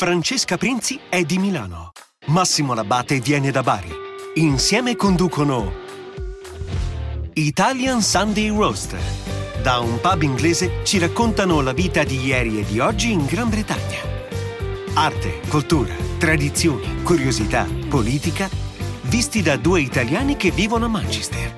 Francesca Prinzi è di Milano. Massimo Labate viene da Bari. Insieme conducono Italian Sunday Roast. Da un pub inglese ci raccontano la vita di ieri e di oggi in Gran Bretagna. Arte, cultura, tradizioni, curiosità, politica, visti da due italiani che vivono a Manchester.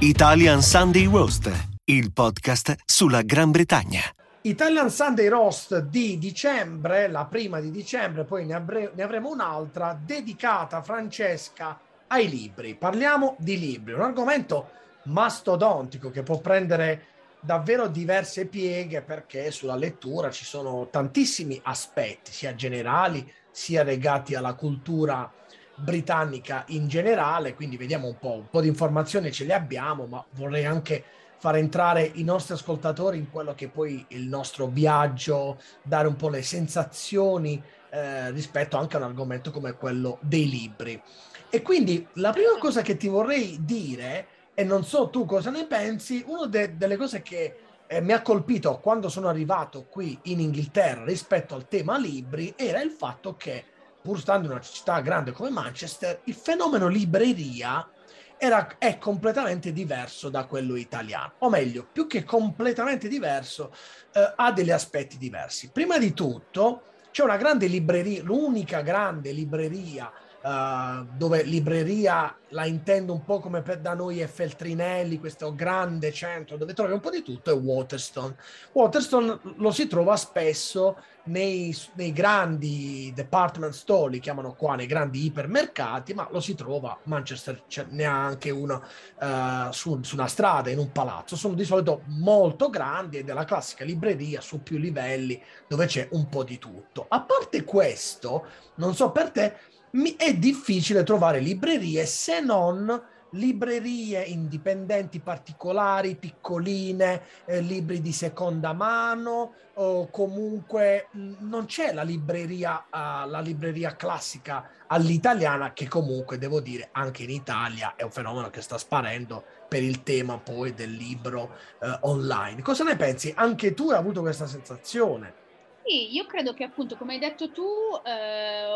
Italian Sunday Roast, il podcast sulla Gran Bretagna. Italian Sunday Roast di dicembre, la prima di dicembre, poi ne, avre- ne avremo un'altra dedicata, Francesca, ai libri. Parliamo di libri, un argomento mastodontico che può prendere davvero diverse pieghe perché sulla lettura ci sono tantissimi aspetti, sia generali sia legati alla cultura britannica in generale, quindi vediamo un po', un po' di informazioni ce le abbiamo, ma vorrei anche far entrare i nostri ascoltatori in quello che poi il nostro viaggio, dare un po' le sensazioni eh, rispetto anche a un argomento come quello dei libri. E quindi la prima cosa che ti vorrei dire, e non so tu cosa ne pensi, una de- delle cose che eh, mi ha colpito quando sono arrivato qui in Inghilterra rispetto al tema libri era il fatto che pur stando in una città grande come Manchester, il fenomeno libreria era, è completamente diverso da quello italiano, o meglio, più che completamente diverso, eh, ha degli aspetti diversi. Prima di tutto c'è una grande libreria, l'unica grande libreria Uh, dove libreria la intendo un po' come per da noi è Feltrinelli, questo grande centro dove trovi un po' di tutto, è Waterstone. Waterstone lo si trova spesso nei, nei grandi department store, li chiamano qua, nei grandi ipermercati, ma lo si trova Manchester, ne ha anche uno uh, su, su, una strada, in un palazzo. Sono di solito molto grandi ed è la classica libreria su più livelli dove c'è un po' di tutto. A parte questo, non so per te, è difficile trovare librerie se non librerie indipendenti particolari, piccoline, eh, libri di seconda mano o comunque mh, non c'è la libreria, uh, la libreria classica all'italiana che comunque devo dire anche in Italia è un fenomeno che sta sparendo per il tema poi del libro uh, online. Cosa ne pensi? Anche tu hai avuto questa sensazione? Sì, io credo che appunto, come hai detto tu, eh,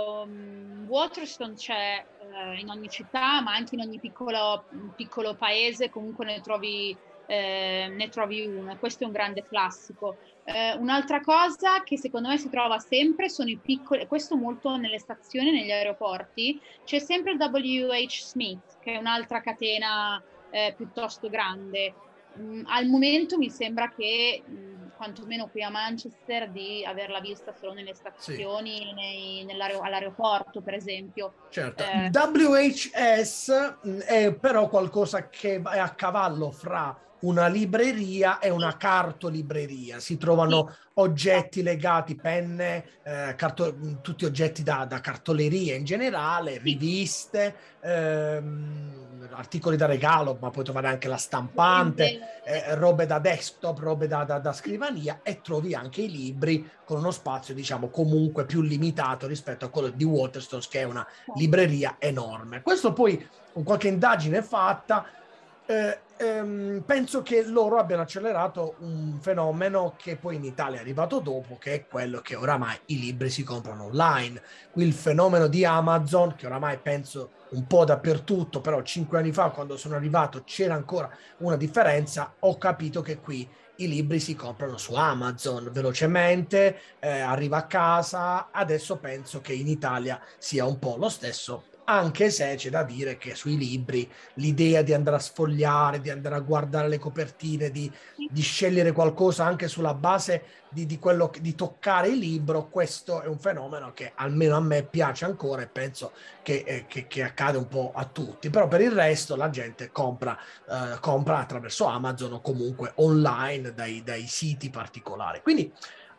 Waterstone c'è eh, in ogni città, ma anche in ogni piccolo, piccolo paese, comunque ne trovi, eh, ne trovi uno. Questo è un grande classico. Eh, un'altra cosa che secondo me si trova sempre sono i piccoli, questo molto nelle stazioni, negli aeroporti, c'è sempre il WH Smith, che è un'altra catena eh, piuttosto grande. Mm, al momento mi sembra che mm, quantomeno qui a Manchester, di averla vista solo nelle stazioni, sì. nei, all'aeroporto per esempio. Certo, eh, WHS mm, è però qualcosa che è a cavallo fra una libreria e una cartolibreria. Si trovano sì. oggetti legati, penne, eh, carto- tutti oggetti da, da, cartoleria in generale, riviste, ehm, articoli da regalo, ma puoi trovare anche la stampante, eh, robe da desktop, robe da, da, da, scrivania e trovi anche i libri con uno spazio, diciamo, comunque più limitato rispetto a quello di Waterstones, che è una libreria enorme. Questo poi, con qualche indagine fatta, eh, ehm, penso che loro abbiano accelerato un fenomeno che poi in Italia è arrivato dopo, che è quello che oramai i libri si comprano online. Qui il fenomeno di Amazon, che oramai penso un po' dappertutto, però cinque anni fa quando sono arrivato c'era ancora una differenza, ho capito che qui i libri si comprano su Amazon velocemente, eh, arriva a casa, adesso penso che in Italia sia un po' lo stesso anche se c'è da dire che sui libri l'idea di andare a sfogliare, di andare a guardare le copertine, di, di scegliere qualcosa anche sulla base di, di, quello, di toccare il libro, questo è un fenomeno che almeno a me piace ancora e penso che, eh, che, che accade un po' a tutti, però per il resto la gente compra, eh, compra attraverso Amazon o comunque online dai, dai siti particolari. Quindi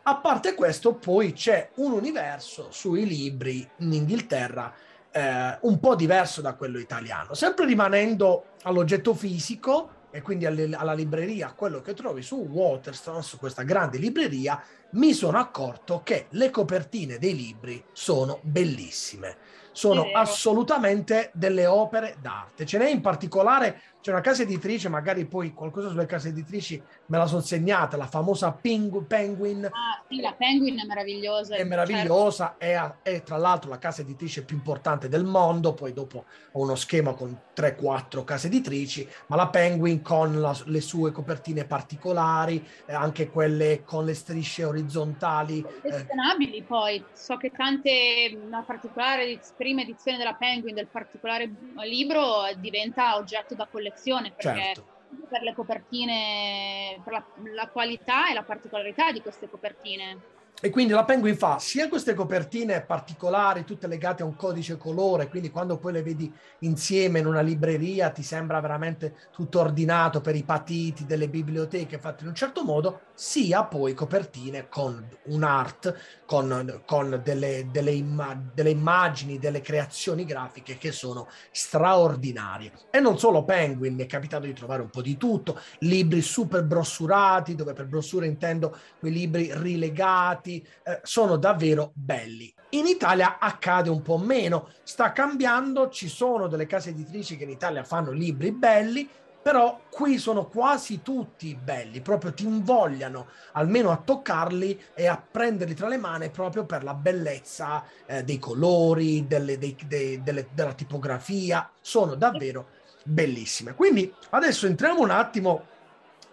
a parte questo, poi c'è un universo sui libri in Inghilterra eh, un po' diverso da quello italiano, sempre rimanendo all'oggetto fisico e quindi alle, alla libreria, quello che trovi su Waterstone, su questa grande libreria, mi sono accorto che le copertine dei libri sono bellissime, sono assolutamente delle opere d'arte. Ce n'è in particolare c'è una casa editrice, magari poi qualcosa sulle case editrici me la sono segnata, la famosa Pengu- Penguin. Ah, sì, la Penguin è meravigliosa. È meravigliosa, certo. è, è, tra l'altro la casa editrice più importante del mondo, poi dopo ho uno schema con 3-4 case editrici, ma la Penguin con la, le sue copertine particolari, eh, anche quelle con le strisce orizzontali. Collezionabili eh. poi, so che tante, una particolare prima edizione della Penguin del particolare libro diventa oggetto da collezione collezione perché certo. per le copertine, per la, la qualità e la particolarità di queste copertine. E quindi la Penguin fa sia queste copertine particolari, tutte legate a un codice colore, quindi quando poi le vedi insieme in una libreria ti sembra veramente tutto ordinato per i patiti delle biblioteche fatte in un certo modo, sia poi copertine con un art, con, con delle, delle, imma- delle immagini, delle creazioni grafiche che sono straordinarie. E non solo Penguin, mi è capitato di trovare un po' di tutto, libri super brossurati, dove per brossura intendo quei libri rilegati, eh, sono davvero belli. In Italia accade un po' meno, sta cambiando, ci sono delle case editrici che in Italia fanno libri belli, però qui sono quasi tutti belli, proprio ti invogliano almeno a toccarli e a prenderli tra le mani proprio per la bellezza eh, dei colori, delle, dei, dei, delle, della tipografia, sono davvero bellissime. Quindi adesso entriamo un attimo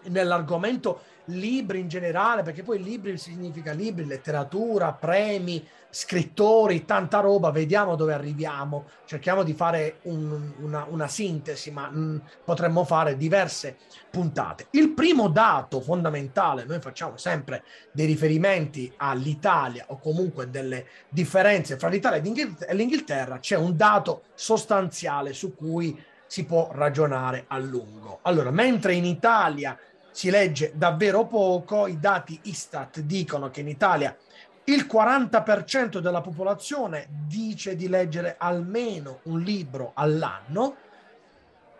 nell'argomento libri in generale, perché poi libri significa libri, letteratura, premi, scrittori, tanta roba, vediamo dove arriviamo, cerchiamo di fare un, una, una, sintesi, ma mh, mm, potremmo fare diverse puntate. Il primo dato fondamentale, noi facciamo sempre dei riferimenti all'Italia o comunque delle differenze fra l'Italia e l'Inghilterra, c'è un dato sostanziale su cui si può ragionare a lungo. Allora, mentre in Italia si legge davvero poco, i dati Istat dicono che in Italia il 40% della popolazione dice di leggere almeno un libro all'anno,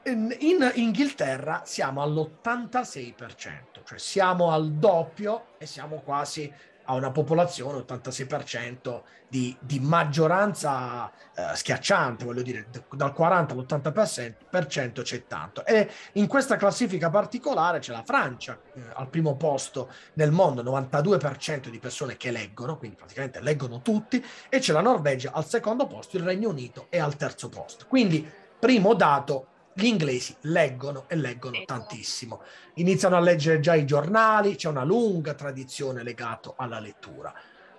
in Inghilterra siamo all'86%, cioè siamo al doppio e siamo quasi a una popolazione, 86% di, di maggioranza eh, schiacciante, voglio dire, dal 40 all'80% c'è tanto. E in questa classifica particolare c'è la Francia eh, al primo posto nel mondo, 92% di persone che leggono, quindi praticamente leggono tutti, e c'è la Norvegia al secondo posto, il Regno Unito è al terzo posto. Quindi, primo dato, gli inglesi leggono e leggono tantissimo. Iniziano a leggere già i giornali, c'è una lunga tradizione legata alla lettura.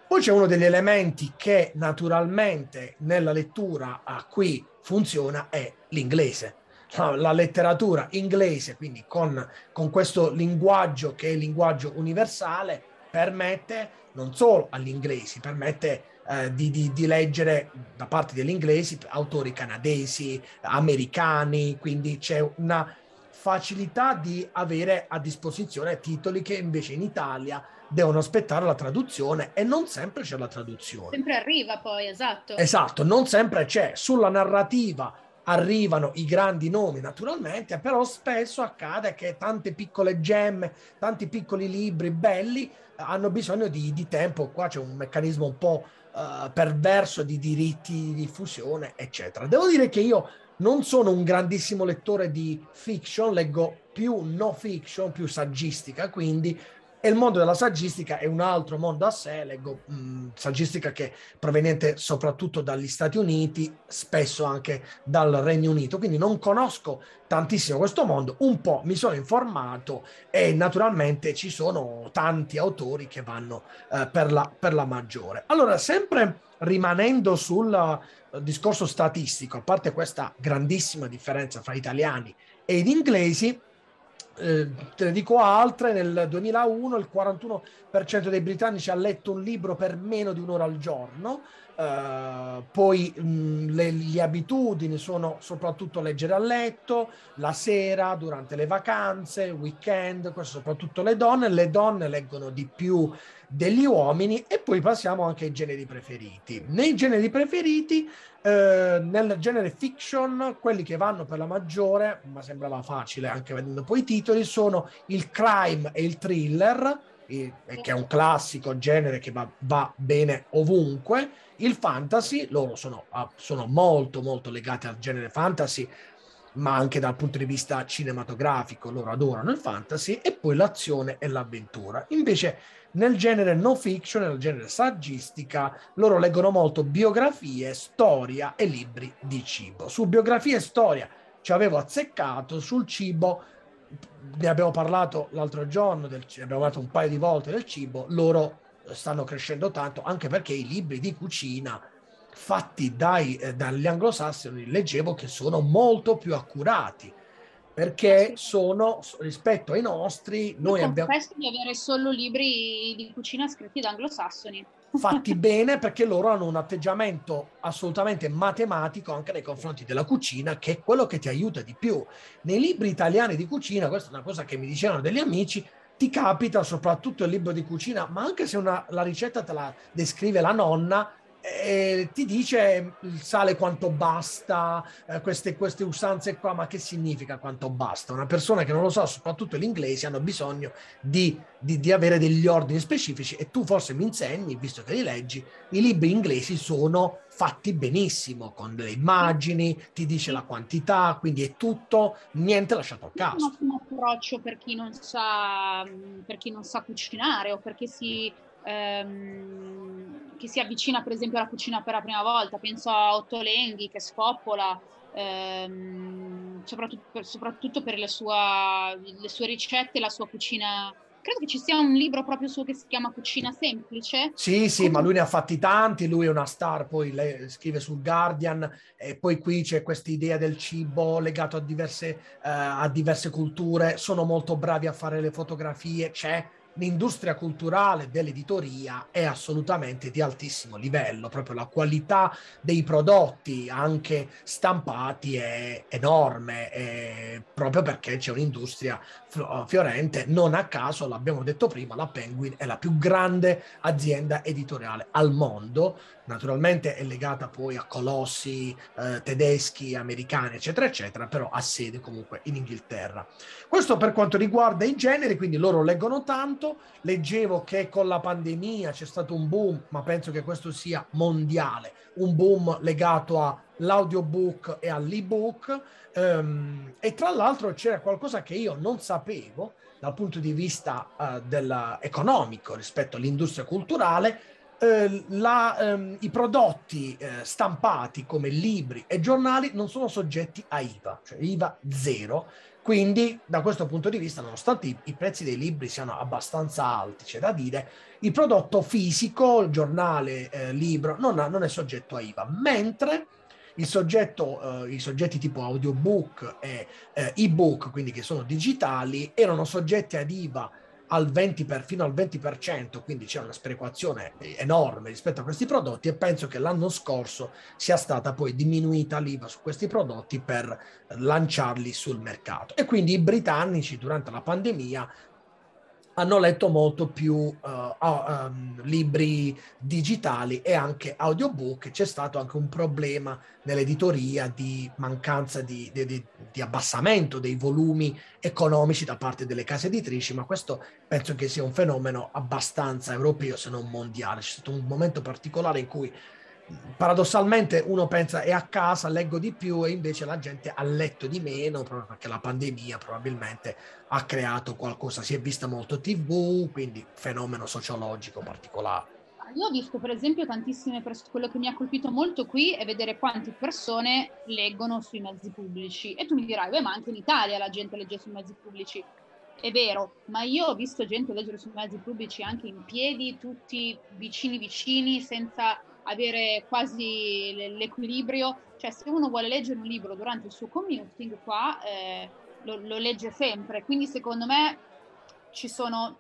Poi c'è uno degli elementi che naturalmente nella lettura a qui funziona è l'inglese. La letteratura inglese, quindi con, con questo linguaggio che è il linguaggio universale, permette non solo agli inglesi, permette eh, di, di, di, leggere da parte degli inglesi autori canadesi, americani, quindi c'è una facilità di avere a disposizione titoli che invece in Italia devono aspettare la traduzione e non sempre c'è la traduzione. Sempre arriva poi, esatto. Esatto, non sempre c'è. Sulla narrativa arrivano i grandi nomi naturalmente, però spesso accade che tante piccole gemme, tanti piccoli libri belli hanno bisogno di, di tempo. Qua c'è un meccanismo un po' uh, perverso di diritti di diffusione, eccetera. Devo dire che io non sono un grandissimo lettore di fiction, leggo più no fiction, più saggistica, quindi e il mondo della saggistica è un altro mondo a sé, leggo mh, mm, saggistica che è proveniente soprattutto dagli Stati Uniti, spesso anche dal Regno Unito, quindi non conosco tantissimo questo mondo, un po' mi sono informato e naturalmente ci sono tanti autori che vanno eh, per, la, per la maggiore. Allora, sempre rimanendo sul uh, discorso statistico, a parte questa grandissima differenza fra italiani ed inglesi, eh, te ne dico altre, nel 2001 il 41% dei britannici ha letto un libro per meno di un'ora al giorno, Uh, poi mh, mm, le, le, abitudini sono soprattutto leggere a letto, la sera, durante le vacanze, weekend, questo soprattutto le donne. Le donne leggono di più degli uomini e poi passiamo anche ai generi preferiti. Nei generi preferiti, eh, nel genere fiction, quelli che vanno per la maggiore, ma sembrava facile anche vedendo poi i titoli, sono il crime e il thriller, che è un classico genere che va, va bene ovunque il fantasy, loro sono, ah, sono molto molto legati al genere fantasy, ma anche dal punto di vista cinematografico, loro adorano il fantasy, e poi l'azione e l'avventura. Invece nel genere no fiction, nel genere saggistica, loro leggono molto biografie, storia e libri di cibo. Su biografia e storia ci avevo azzeccato, sul cibo ne abbiamo parlato l'altro giorno, del, abbiamo parlato un paio di volte del cibo, loro stanno crescendo tanto anche perché i libri di cucina fatti dai, eh, dagli anglosassoni leggevo che sono molto più accurati perché sono rispetto ai nostri noi abbiamo di avere solo libri di cucina scritti da anglosassoni fatti bene perché loro hanno un atteggiamento assolutamente matematico anche nei confronti della cucina che è quello che ti aiuta di più. Nei libri italiani di cucina questa è una cosa che mi dicevano degli amici ti capita soprattutto il libro di cucina ma anche se una, la ricetta te la descrive la nonna eh, ti dice il sale quanto basta, eh, queste, queste, usanze qua, ma che significa quanto basta? Una persona che non lo sa, soprattutto gli inglesi, hanno bisogno di, di, di, avere degli ordini specifici e tu forse mi insegni, visto che li leggi, i libri inglesi sono fatti benissimo, con delle immagini, ti dice la quantità, quindi è tutto, niente lasciato a caso. Un approccio per chi non sa, per chi non sa cucinare o perché si ehm, che si avvicina per esempio alla cucina per la prima volta, penso a Ottolenghi che scoppola, ehm, soprattutto, per, soprattutto per le, sua, le sue ricette, la sua cucina. Credo che ci sia un libro proprio suo che si chiama Cucina Semplice. Sì, sì, Come... ma lui ne ha fatti tanti, lui è una star, poi lei scrive sul Guardian e poi qui c'è questa idea del cibo legato a diverse, uh, a diverse culture, sono molto bravi a fare le fotografie, c'è l'industria culturale dell'editoria è assolutamente di altissimo livello, proprio la qualità dei prodotti anche stampati è enorme, è proprio perché c'è un'industria fiorente, non a caso l'abbiamo detto prima, la Penguin è la più grande azienda editoriale al mondo, naturalmente è legata poi a colossi eh, tedeschi, americani, eccetera, eccetera, però ha sede comunque in Inghilterra. Questo per quanto riguarda i generi, quindi loro leggono tanto, leggevo che con la pandemia c'è stato un boom, ma penso che questo sia mondiale, un boom legato all'audiobook e all'ebook, um, e tra l'altro c'era qualcosa che io non sapevo dal punto di vista uh, economico rispetto all'industria culturale, eh, la, ehm, i prodotti eh, stampati come libri e giornali non sono soggetti a IVA, cioè IVA zero. Quindi, da questo punto di vista, nonostante i, i prezzi dei libri siano abbastanza alti, c'è da dire, il prodotto fisico, il giornale, eh, libro, non, ha, non, è soggetto a IVA, mentre soggetto, eh, i soggetti tipo audiobook e eh, ebook, quindi che sono digitali, erano soggetti ad IVA al 20 per, fino al 20%, quindi c'è una sperequazione enorme rispetto a questi prodotti e penso che l'anno scorso sia stata poi diminuita l'IVA su questi prodotti per lanciarli sul mercato. E quindi i britannici durante la pandemia hanno letto molto più uh, um, libri digitali e anche audiobook. C'è stato anche un problema nell'editoria di mancanza di, di, di, abbassamento dei volumi economici da parte delle case editrici, ma questo penso che sia un fenomeno abbastanza europeo, se non mondiale. C'è stato un momento particolare in cui paradossalmente uno pensa è a casa, leggo di più e invece la gente ha letto di meno proprio perché la pandemia probabilmente ha creato qualcosa, si è vista molto tv, quindi fenomeno sociologico particolare. Io ho visto per esempio tantissime persone, quello che mi ha colpito molto qui è vedere quante persone leggono sui mezzi pubblici e tu mi dirai, beh ma anche in Italia la gente legge sui mezzi pubblici. È vero, ma io ho visto gente leggere sui mezzi pubblici anche in piedi, tutti vicini vicini, senza avere quasi l'equilibrio, cioè se uno vuole leggere un libro durante il suo commuting qua eh, lo, lo legge sempre, quindi secondo me ci sono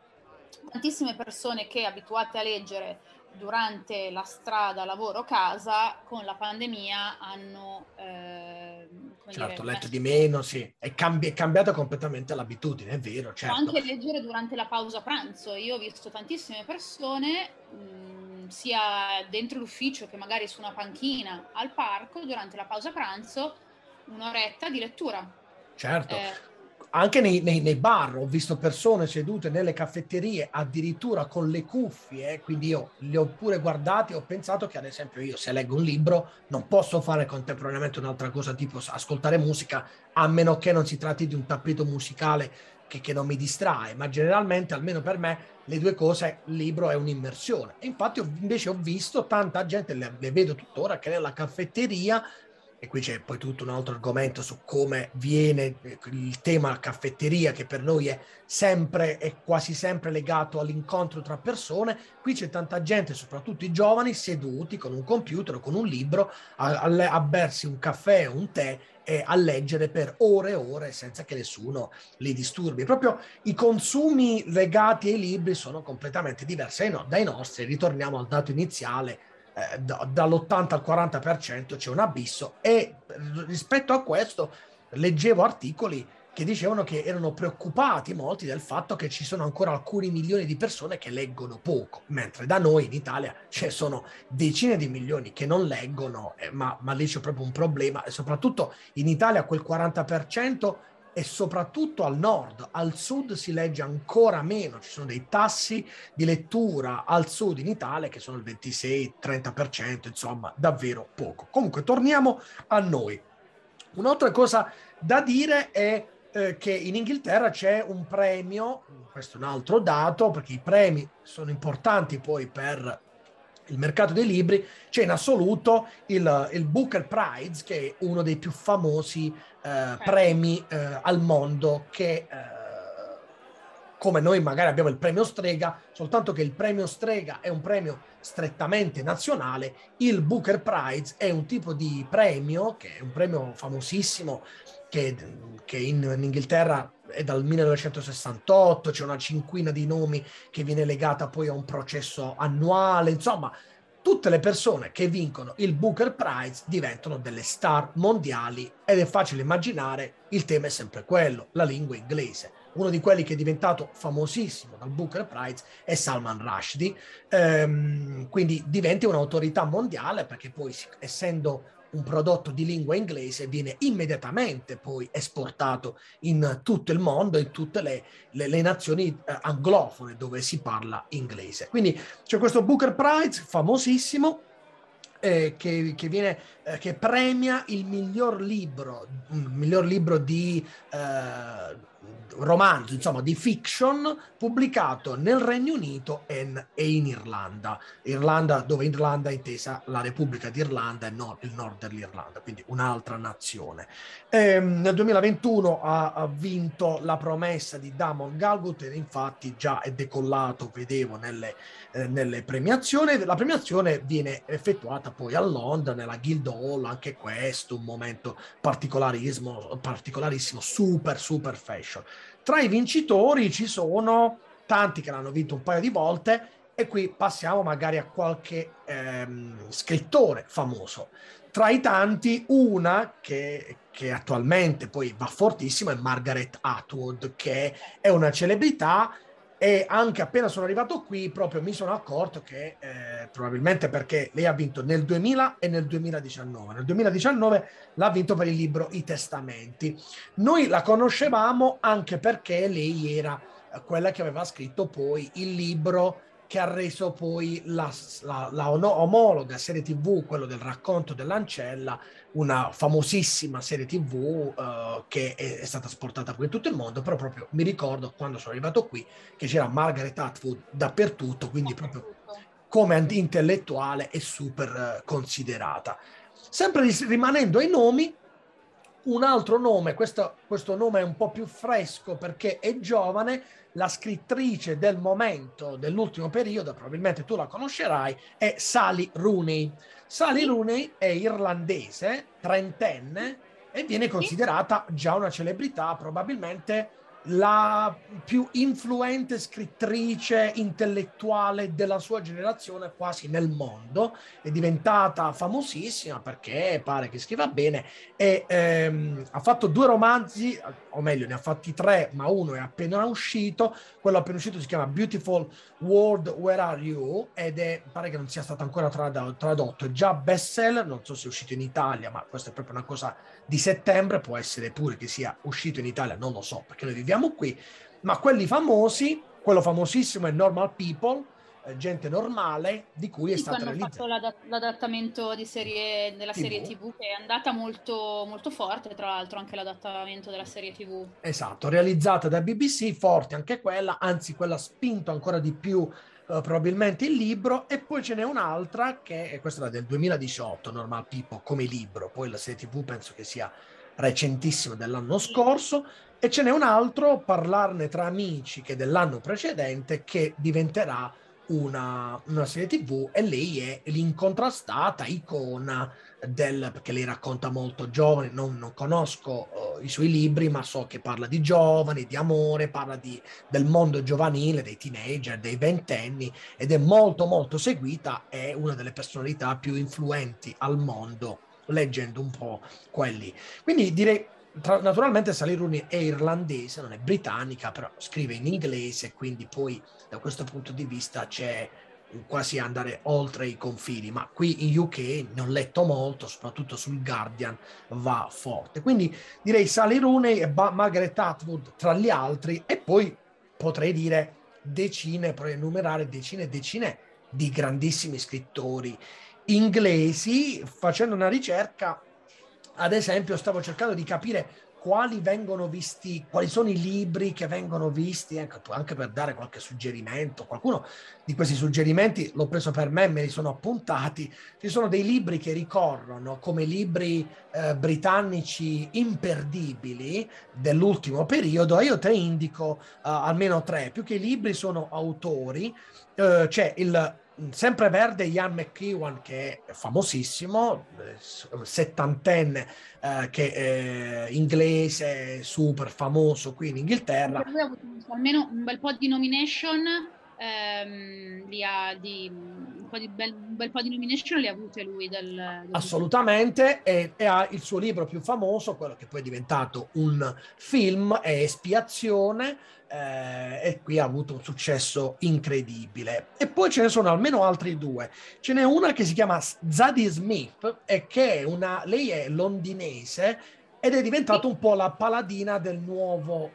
tantissime persone che abituate a leggere durante la strada, lavoro, casa, con la pandemia hanno... Eh, certo, dire, letto di meno, sì. È, cambi- è, cambiata completamente l'abitudine, è vero. Certo. Anche leggere durante la pausa pranzo. Io ho visto tantissime persone, mh, sia dentro l'ufficio che magari su una panchina al parco, durante la pausa pranzo, un'oretta di lettura. Certo. Eh, anche nei, nei, nei, bar ho visto persone sedute nelle caffetterie addirittura con le cuffie, quindi io li ho pure guardati e ho pensato che ad esempio io se leggo un libro non posso fare contemporaneamente un'altra cosa tipo ascoltare musica a meno che non si tratti di un tappeto musicale che, che non mi distrae, ma generalmente almeno per me le due cose, il libro è un'immersione. E infatti ho, invece ho visto tanta gente, le, le vedo tuttora, che nella caffetteria e qui c'è poi tutto un altro argomento su come viene il tema caffetteria che per noi è sempre e quasi sempre legato all'incontro tra persone qui c'è tanta gente soprattutto i giovani seduti con un computer o con un libro a, a, a bersi un caffè o un tè e a leggere per ore e ore senza che nessuno li disturbi. Proprio i consumi legati ai libri sono completamente diversi dai nostri. Ritorniamo al dato iniziale eh, dall'80 al 40% c'è un abisso e rispetto a questo leggevo articoli che dicevano che erano preoccupati molti del fatto che ci sono ancora alcuni milioni di persone che leggono poco, mentre da noi in Italia ci sono decine di milioni che non leggono, eh, ma, ma lì c'è proprio un problema e soprattutto in Italia quel 40% e soprattutto al nord, al sud si legge ancora meno, ci sono dei tassi di lettura al sud in Italia che sono il 26-30%, insomma davvero poco. Comunque torniamo a noi. Un'altra cosa da dire è eh, che in Inghilterra c'è un premio, questo è un altro dato, perché i premi sono importanti poi per il mercato dei libri, c'è in assoluto il, il Booker Prize, che è uno dei più famosi eh, premi eh, al mondo che... Eh, come noi magari abbiamo il premio Strega, soltanto che il premio Strega è un premio strettamente nazionale, il Booker Prize è un tipo di premio, che è un premio famosissimo, che, che in, in, Inghilterra è dal 1968, c'è una cinquina di nomi che viene legata poi a un processo annuale, insomma, tutte le persone che vincono il Booker Prize diventano delle star mondiali ed è facile immaginare, il tema è sempre quello, la lingua inglese. Uno di quelli che è diventato famosissimo dal Booker Prize è Salman Rushdie, ehm, quindi diventa un'autorità mondiale perché poi essendo un prodotto di lingua inglese viene immediatamente poi esportato in tutto il mondo, in tutte le, le, le nazioni eh, anglofone dove si parla inglese. Quindi c'è questo Booker Prize famosissimo eh, che, che, viene, eh, che premia il miglior libro, il miglior libro di eh, romanzo, insomma, di fiction pubblicato nel Regno Unito e in Irlanda. Irlanda, dove Irlanda è intesa la Repubblica d'Irlanda e no, il nord dell'Irlanda, quindi un'altra nazione. E, ehm, nel 2021 ha, vinto la promessa di Damon Galgut e infatti già è decollato, vedevo, nelle, eh, nelle premiazioni. La premiazione viene effettuata poi a Londra, nella Guildhall, anche questo un momento particolarissimo, particolarissimo super, super fashion. Tra i vincitori ci sono tanti che l'hanno vinto un paio di volte e qui passiamo magari a qualche ehm, scrittore famoso. Tra i tanti, una che, che attualmente poi va fortissimo è Margaret Atwood, che è una celebrità e anche appena sono arrivato qui proprio mi sono accorto che eh, probabilmente perché lei ha vinto nel 2000 e nel 2019 nel 2019 l'ha vinto per il libro I Testamenti. Noi la conoscevamo anche perché lei era eh, quella che aveva scritto poi il libro che ha reso poi la, la, la omologa serie tv, quello del racconto dell'ancella, una famosissima serie tv uh, che è, è, stata sportata poi in tutto il mondo, però proprio mi ricordo quando sono arrivato qui che c'era Margaret Atwood dappertutto, quindi proprio come intellettuale è super uh, considerata. Sempre rimanendo ai nomi, un altro nome, questo, questo nome è un po' più fresco perché è giovane, la scrittrice del momento, dell'ultimo periodo, probabilmente tu la conoscerai, è Sally Rooney. Sally Rooney è irlandese, trentenne, e viene considerata già una celebrità, probabilmente la più influente scrittrice intellettuale della sua generazione quasi nel mondo, è diventata famosissima perché pare che scriva bene e ehm, ha fatto due romanzi, o meglio ne ha fatti tre, ma uno è appena uscito, quello appena uscito si chiama Beautiful World Where Are You? Ed è, pare che non sia stato ancora tradotto, è già bestseller, non so se è uscito in Italia, ma questa è proprio una cosa di settembre, può essere pure che sia uscito in Italia, non lo so perché noi viviamo qui, ma quelli famosi, quello famosissimo è Normal People, eh, gente normale di cui è sì, stata realizzata. Hanno fatto l'adattamento di serie, della TV. serie TV che è andata molto, molto forte, tra l'altro anche l'adattamento della serie TV. Esatto, realizzata da BBC, forte anche quella, anzi quella ha spinto ancora di più uh, probabilmente il libro e poi ce n'è un'altra che è questa del 2018, Normal People come libro, poi la serie TV penso che sia recentissima dell'anno scorso e ce n'è un altro, Parlarne tra amici, che dell'anno precedente, che diventerà una, una, serie tv e lei è l'incontrastata icona del perché lei racconta molto giovane non, non conosco uh, i suoi libri ma so che parla di giovani di amore parla di, del mondo giovanile dei teenager dei ventenni ed è molto molto seguita è una delle personalità più influenti al mondo leggendo un po' quelli. Quindi direi tra, naturalmente Rooney è irlandese, non è britannica, però scrive in inglese, quindi poi da questo punto di vista c'è quasi andare oltre i confini, ma qui in UK ne ho letto molto, soprattutto sul Guardian va forte. Quindi direi Sally Rooney e ba- Margaret Atwood tra gli altri e poi potrei dire decine, potrei enumerare decine e decine di grandissimi scrittori inglesi facendo una ricerca ad esempio stavo cercando di capire quali vengono visti, quali sono i libri che vengono visti, ecco, anche per dare qualche suggerimento. Qualcuno di questi suggerimenti l'ho preso per me, me li sono appuntati. Ci sono dei libri che ricorrono come libri eh, britannici imperdibili dell'ultimo periodo e io te indico uh, almeno tre. Più che libri sono autori. Uh, c'è il sempre verde Ian McEwan che è famosissimo, settantenne eh, che è inglese, super famoso qui in Inghilterra. Lui ha avuto almeno un bel po' di nomination, ehm, li ha di, un, po di bel, un, bel, po' di nomination li ha avute lui. Del, del Assolutamente, e, e, ha il suo libro più famoso, quello che poi è diventato un film, è Espiazione, eh, e qui ha avuto un successo incredibile. E poi ce ne sono almeno altri due. Ce n'è una che si chiama Zadie Smith e che è una, lei è londinese ed è diventata un po' la paladina del nuovo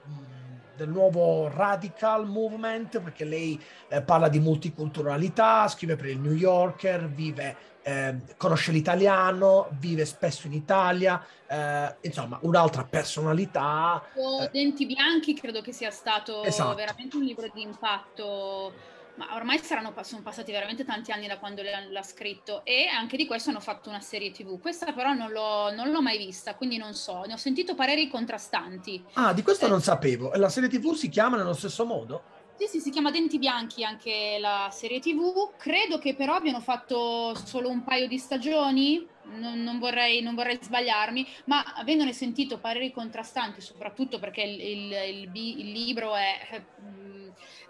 del nuovo radical movement perché lei eh, parla di multiculturalità, scrive per il New Yorker, vive eh, conosce l'italiano, vive spesso in Italia, eh, insomma, un'altra personalità. O Denti Bianchi credo che sia stato esatto. veramente un libro di impatto. Ma ormai saranno, sono passati veramente tanti anni da quando l'ha scritto e anche di questo hanno fatto una serie tv. Questa però non l'ho, non l'ho mai vista, quindi non so. Ne ho sentito pareri contrastanti. Ah, di questo eh, non sapevo. E la serie tv si chiama nello stesso modo? Sì, sì, si chiama Denti Bianchi anche la serie TV. Credo che però abbiano fatto solo un paio di stagioni, non, non, vorrei, non vorrei, sbagliarmi, ma avendone sentito pareri contrastanti, soprattutto perché il, il, il, il libro è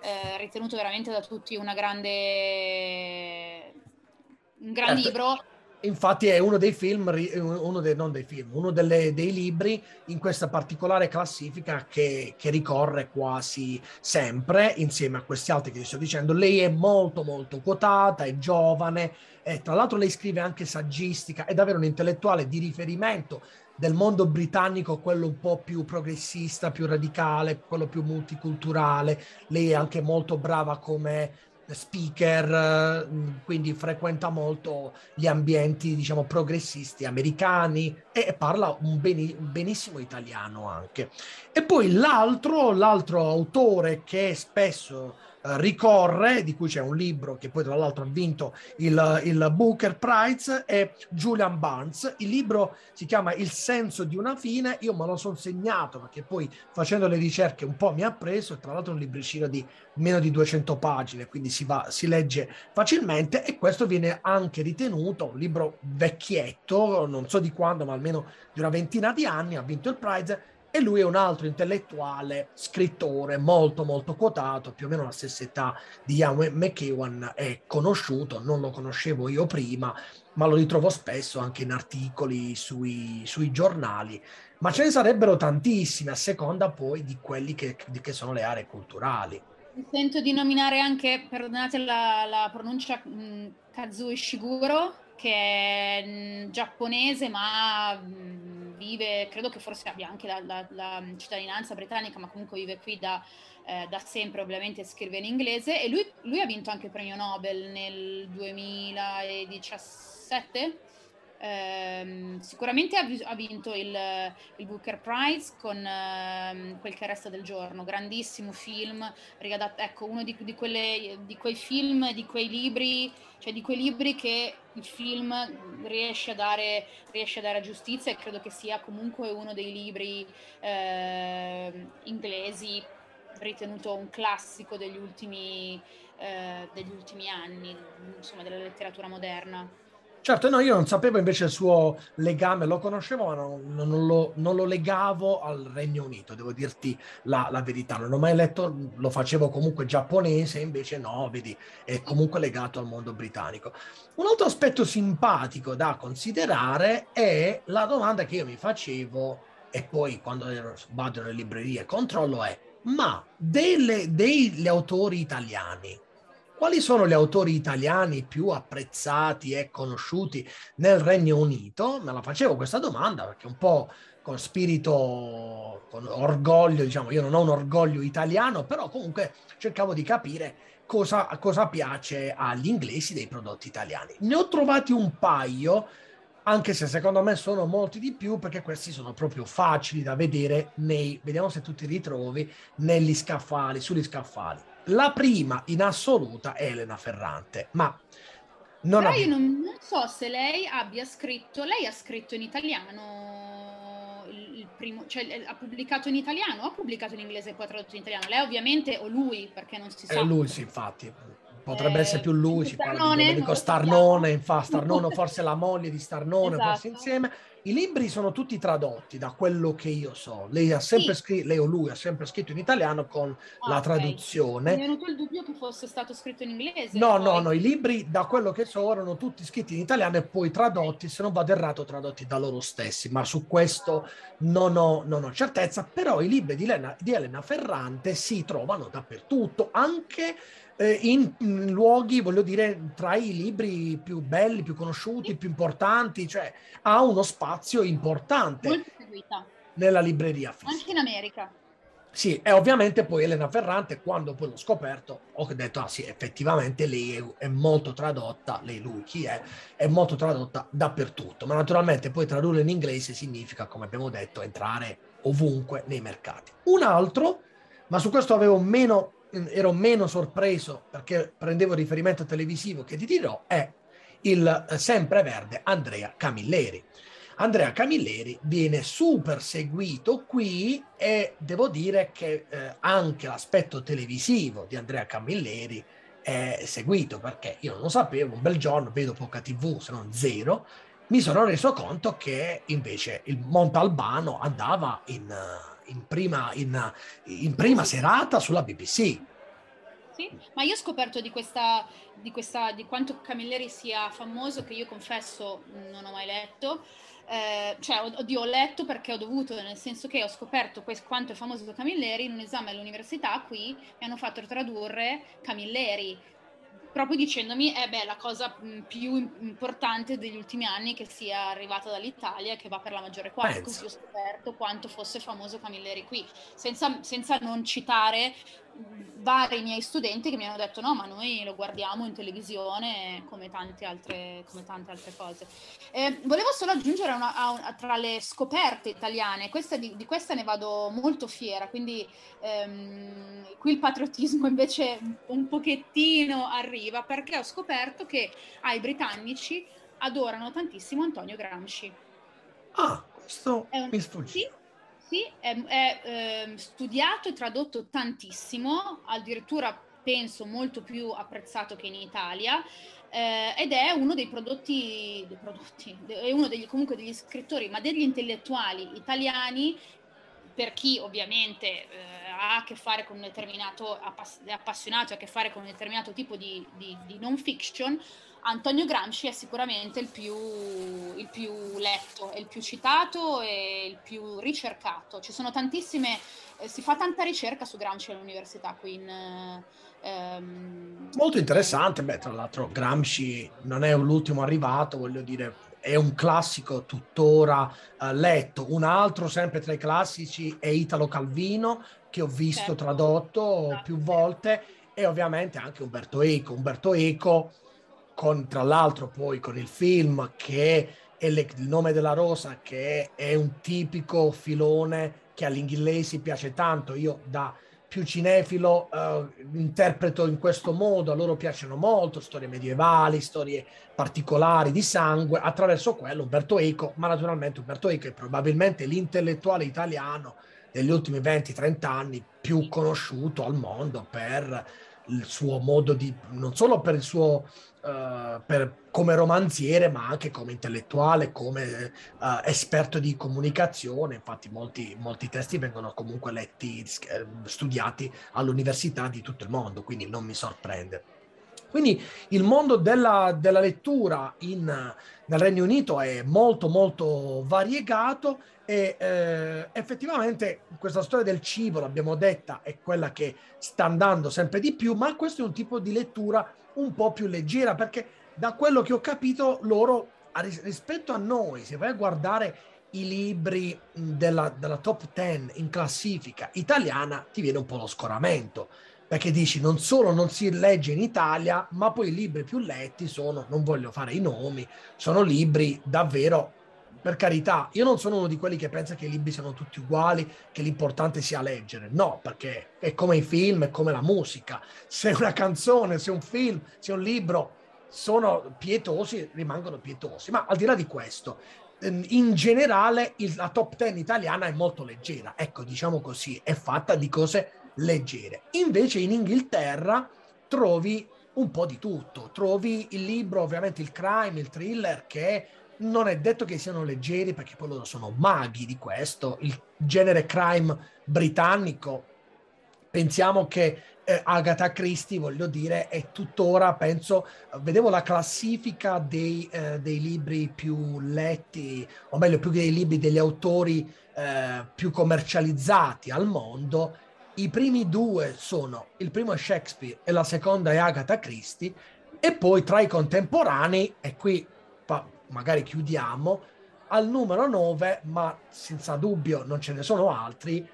eh, eh, ritenuto veramente da tutti una grande, un gran certo. libro Infatti è uno dei film, uno dei, non dei film, uno delle, dei libri in questa particolare classifica che, che, ricorre quasi sempre insieme a questi altri che vi sto dicendo. Lei è molto molto quotata, è giovane, e tra l'altro lei scrive anche saggistica, è davvero un intellettuale di riferimento del mondo britannico, quello un po' più progressista, più radicale, quello più multiculturale. Lei è anche molto brava come speaker, quindi frequenta molto gli ambienti, diciamo, progressisti americani e parla un, beni, benissimo italiano anche. E poi l'altro, l'altro autore che spesso ricorre, di cui c'è un libro che poi tra l'altro ha vinto il, il Booker Prize, è Julian Barnes. Il libro si chiama Il senso di una fine, io me lo sono segnato perché poi facendo le ricerche un po' mi ha preso. E tra l'altro è un libricino di meno di 200 pagine, quindi si, va, si legge facilmente. E questo viene anche ritenuto un libro vecchietto, non so di quando, ma almeno di una ventina di anni, ha vinto il Prize e lui è un altro intellettuale, scrittore molto molto quotato, più o meno la stessa età di Ian McEwan, è conosciuto, non lo conoscevo io prima, ma lo ritrovo spesso anche in articoli sui, sui giornali, ma ce ne sarebbero tantissime a seconda poi di quelli che, che sono le aree culturali. Mi sento di nominare anche, perdonate la, la pronuncia, mh, Kazuo Ishiguro, che è mh, giapponese ma mh, vive, credo che forse abbia anche la, la, la, cittadinanza britannica, ma comunque vive qui da, eh, da sempre, ovviamente scrive in inglese. E lui, lui, ha vinto anche il premio Nobel nel 2017 Ehm, sicuramente ha, vinto il, il, Booker Prize con ehm, quel che resta del giorno, grandissimo film, rigadat- ecco uno di, di, quelle, di, quei film, di quei libri, cioè di quei libri che il film riesce a dare, riesce a dare giustizia e credo che sia comunque uno dei libri eh, inglesi ritenuto un classico degli ultimi, eh, degli ultimi anni, insomma della letteratura moderna. Certo, no, io non sapevo invece il suo legame, lo conoscevo, ma non, non, lo, non lo, legavo al Regno Unito, devo dirti la, la, verità. Non ho mai letto, lo facevo comunque giapponese, invece no, vedi, è comunque legato al mondo britannico. Un altro aspetto simpatico da considerare è la domanda che io mi facevo, e poi quando ero, vado nelle librerie controllo, è, ma delle, degli autori italiani quali sono gli autori italiani più apprezzati e conosciuti nel Regno Unito? Me la facevo questa domanda perché un po' con spirito, con orgoglio, diciamo, io non ho un orgoglio italiano, però comunque cercavo di capire cosa, cosa piace agli inglesi dei prodotti italiani. Ne ho trovati un paio, anche se secondo me sono molti di più, perché questi sono proprio facili da vedere nei, vediamo se tu ti ritrovi, negli scaffali, sugli scaffali. La prima in assoluta è Elena Ferrante, ma non Però io non, non, so se lei abbia scritto, lei ha scritto in italiano il, primo, cioè ha pubblicato in italiano ha pubblicato in inglese e poi tradotto in italiano? Lei ovviamente o lui, perché non si sa. È lui, sì, infatti. Potrebbe eh, essere più lui, si parla di dico Starnone, infatti Starnone, forse la moglie di Starnone, esatto. forse insieme. I libri sono tutti tradotti da quello che io so. Lei ha sempre sì. scritto, lei o lui ha sempre scritto in italiano con ah, la traduzione. Mi è venuto il dubbio che fosse stato scritto in inglese. No, poi. no, no, i libri da quello che so erano tutti scritti in italiano e poi tradotti, se non vado errato, tradotti da loro stessi, ma su questo non ho, non ho certezza. Però i libri di Elena, di Elena Ferrante si trovano dappertutto, anche eh, in, in, luoghi, voglio dire, tra i libri più belli, più conosciuti, più importanti, cioè ha uno spazio importante Molto seguita. nella libreria fisica. Anche in America. Sì, e ovviamente poi Elena Ferrante, quando poi l'ho scoperto, ho detto, ah sì, effettivamente lei è, è, molto tradotta, lei, lui, chi è, è molto tradotta dappertutto, ma naturalmente poi tradurre in inglese significa, come abbiamo detto, entrare ovunque nei mercati. Un altro, ma su questo avevo meno ero meno sorpreso perché prendevo riferimento televisivo che ti dirò è il eh, sempreverde Andrea Camilleri. Andrea Camilleri viene super seguito qui e devo dire che eh, anche l'aspetto televisivo di Andrea Camilleri è seguito perché io non lo sapevo, un bel giorno vedo poca tv, se non zero, mi sono reso conto che invece il Montalbano andava in in prima, in, in prima serata sulla BBC. Sì, ma io ho scoperto di, questa, di, questa, di quanto Camilleri sia famoso, che io confesso non ho mai letto, eh, cioè oddio, ho letto perché ho dovuto, nel senso che ho scoperto questo, quanto è famoso Camilleri in un esame all'università qui mi hanno fatto tradurre Camilleri proprio dicendomi è eh la cosa più importante degli ultimi anni che sia arrivata dall'Italia che va per la maggiore quota, così ho scoperto quanto fosse famoso Camilleri qui, senza, senza non citare vari miei studenti che mi hanno detto no ma noi lo guardiamo in televisione come tante altre, come tante altre cose. Eh, volevo solo aggiungere una, a, tra le scoperte italiane questa, di, di, questa ne vado molto fiera quindi ehm, qui il patriottismo invece un pochettino arriva perché ho scoperto che ai britannici adorano tantissimo Antonio Gramsci. Ah questo un, mi sfugge. sì, sì, è, è eh, studiato e tradotto tantissimo, addirittura penso molto più apprezzato che in Italia. Eh, ed è uno dei prodotti, dei prodotti, è uno degli, comunque degli scrittori, ma degli intellettuali italiani per chi ovviamente eh, ha a che fare con un determinato, appassionato, ha a che fare con un determinato tipo di, di, di non fiction, Antonio Gramsci è sicuramente il più, il più, letto, il più citato e il più ricercato. Ci sono tantissime, eh, si fa tanta ricerca su Gramsci all'università qui in... Ehm... Molto interessante, beh tra l'altro Gramsci non è l'ultimo arrivato, voglio dire, è un classico tuttora uh, letto. Un altro sempre tra i classici è Italo Calvino, che ho visto certo. tradotto più volte, e ovviamente anche Umberto Eco. Umberto Eco con tra l'altro poi con il film che è le, il nome della rosa che è un tipico filone che agli inglesi piace tanto. Io da più cinefilo uh, interpreto in questo modo. A loro piacciono molto storie medievali storie particolari di sangue. Attraverso quello Umberto Eco ma naturalmente Umberto Eco è probabilmente l'intellettuale italiano degli ultimi 20-30 anni più conosciuto al mondo per il suo modo di non solo per il suo uh, per, come romanziere, ma anche come intellettuale, come uh, esperto di comunicazione. Infatti, molti, molti testi vengono comunque letti, eh, studiati all'università di tutto il mondo, quindi non mi sorprende. Quindi il mondo della, della lettura in, nel Regno Unito è molto molto variegato e eh, effettivamente questa storia del cibo, l'abbiamo detta, è quella che sta andando sempre di più, ma questo è un tipo di lettura un po' più leggera perché da quello che ho capito loro rispetto a noi, se vai a guardare i libri della, della top 10 in classifica italiana, ti viene un po' lo scoramento perché dici non solo non si legge in Italia, ma poi i libri più letti sono, non voglio fare i nomi, sono libri davvero, per carità, io non sono uno di quelli che pensa che i libri siano tutti uguali, che l'importante sia leggere, no, perché è come i film, è come la musica, se una canzone, se un film, se un libro sono pietosi, rimangono pietosi, ma al di là di questo, ehm, in generale la top 10 italiana è molto leggera, ecco diciamo così, è fatta di cose leggere. Invece in Inghilterra trovi un po' di tutto, trovi il libro, ovviamente il crime, il thriller, che non è detto che siano leggeri perché poi loro sono maghi di questo, il genere crime britannico. Pensiamo che eh, Agatha Christie, voglio dire, è tuttora, penso, vedevo la classifica dei, eh, dei libri più letti, o meglio, più che dei libri degli autori eh, più commercializzati al mondo i primi due sono, il primo è Shakespeare e la seconda è Agatha Christie, e poi tra i contemporanei, e qui magari chiudiamo, al numero 9, ma senza dubbio non ce ne sono altri,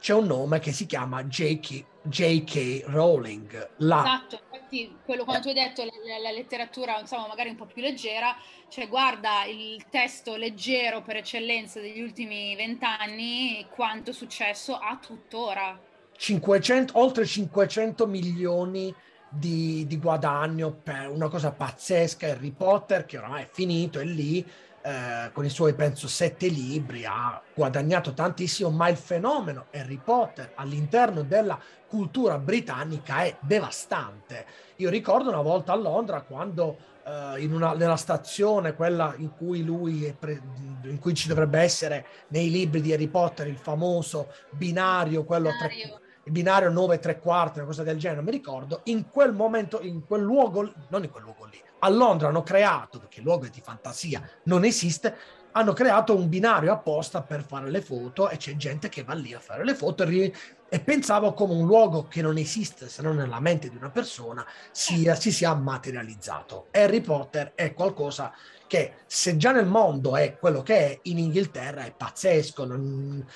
c'è un nome che si chiama J.K. J.K. Rowling. La... Esatto, infatti quello quando tu hai detto la, la, letteratura insomma magari un po' più leggera, cioè guarda il testo leggero per eccellenza degli ultimi vent'anni, quanto successo ha tuttora. 500, oltre 500 milioni di, di, guadagno per una cosa pazzesca. Harry Potter, che oramai è finito, è lì. Eh, con i suoi penso sette libri ha guadagnato tantissimo ma il fenomeno Harry Potter all'interno della cultura britannica è devastante io ricordo una volta a Londra quando eh, una, nella stazione quella in cui lui pre- in cui ci dovrebbe essere nei libri di Harry Potter il famoso binario quello binario. Tre, binario 9 e 3 quarti, una cosa del genere, mi ricordo, in quel momento, in quel luogo, non in quel luogo lì, a Londra hanno creato, perché il luogo è di fantasia, non esiste, hanno creato un binario apposta per fare le foto e c'è gente che va lì a fare le foto e, e pensavo come un luogo che non esiste se non nella mente di una persona sia, si sia materializzato. Harry Potter è qualcosa che se già nel mondo è quello che è, in Inghilterra è pazzesco, non,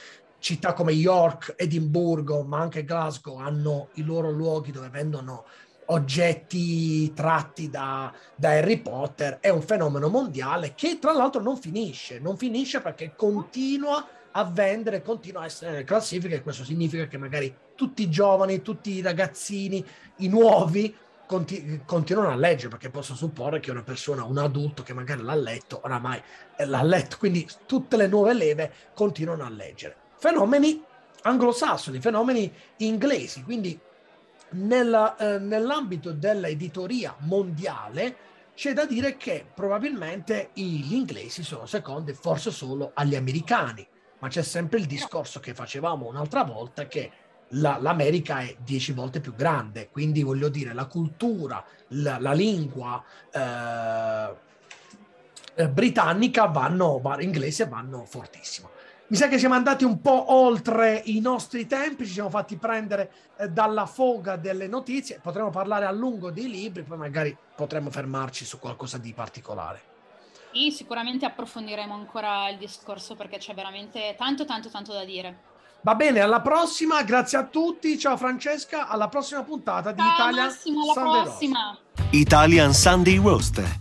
città come York, Edimburgo, ma anche Glasgow hanno i loro luoghi dove vendono oggetti tratti da, da, Harry Potter. È un fenomeno mondiale che tra l'altro non finisce, non finisce perché continua a vendere, continua a essere nelle classifiche questo significa che magari tutti i giovani, tutti i ragazzini, i nuovi conti- continuano a leggere perché posso supporre che una persona, un adulto che magari l'ha letto, oramai l'ha letto, quindi tutte le nuove leve continuano a leggere fenomeni anglosassoni, fenomeni inglesi, quindi nella, eh, nell'ambito dell'editoria mondiale c'è da dire che probabilmente gli inglesi sono secondi forse solo agli americani. ma c'è sempre il discorso che facevamo un'altra volta che la, l'America è dieci volte più grande, quindi voglio dire la cultura, la, la lingua eh, eh britannica vanno, inglese vanno fortissimo. Mi sa che siamo andati un po' oltre i nostri tempi, ci siamo fatti prendere eh, dalla foga delle notizie, potremmo parlare a lungo dei libri, poi magari potremmo fermarci su qualcosa di particolare. Sì, sicuramente approfondiremo ancora il discorso perché c'è veramente tanto, tanto, tanto da dire. Va bene, alla prossima, grazie a tutti, ciao Francesca, alla prossima puntata di ciao, Italian Massimo, alla Sunday prossima. Roast. Italian Sunday Roast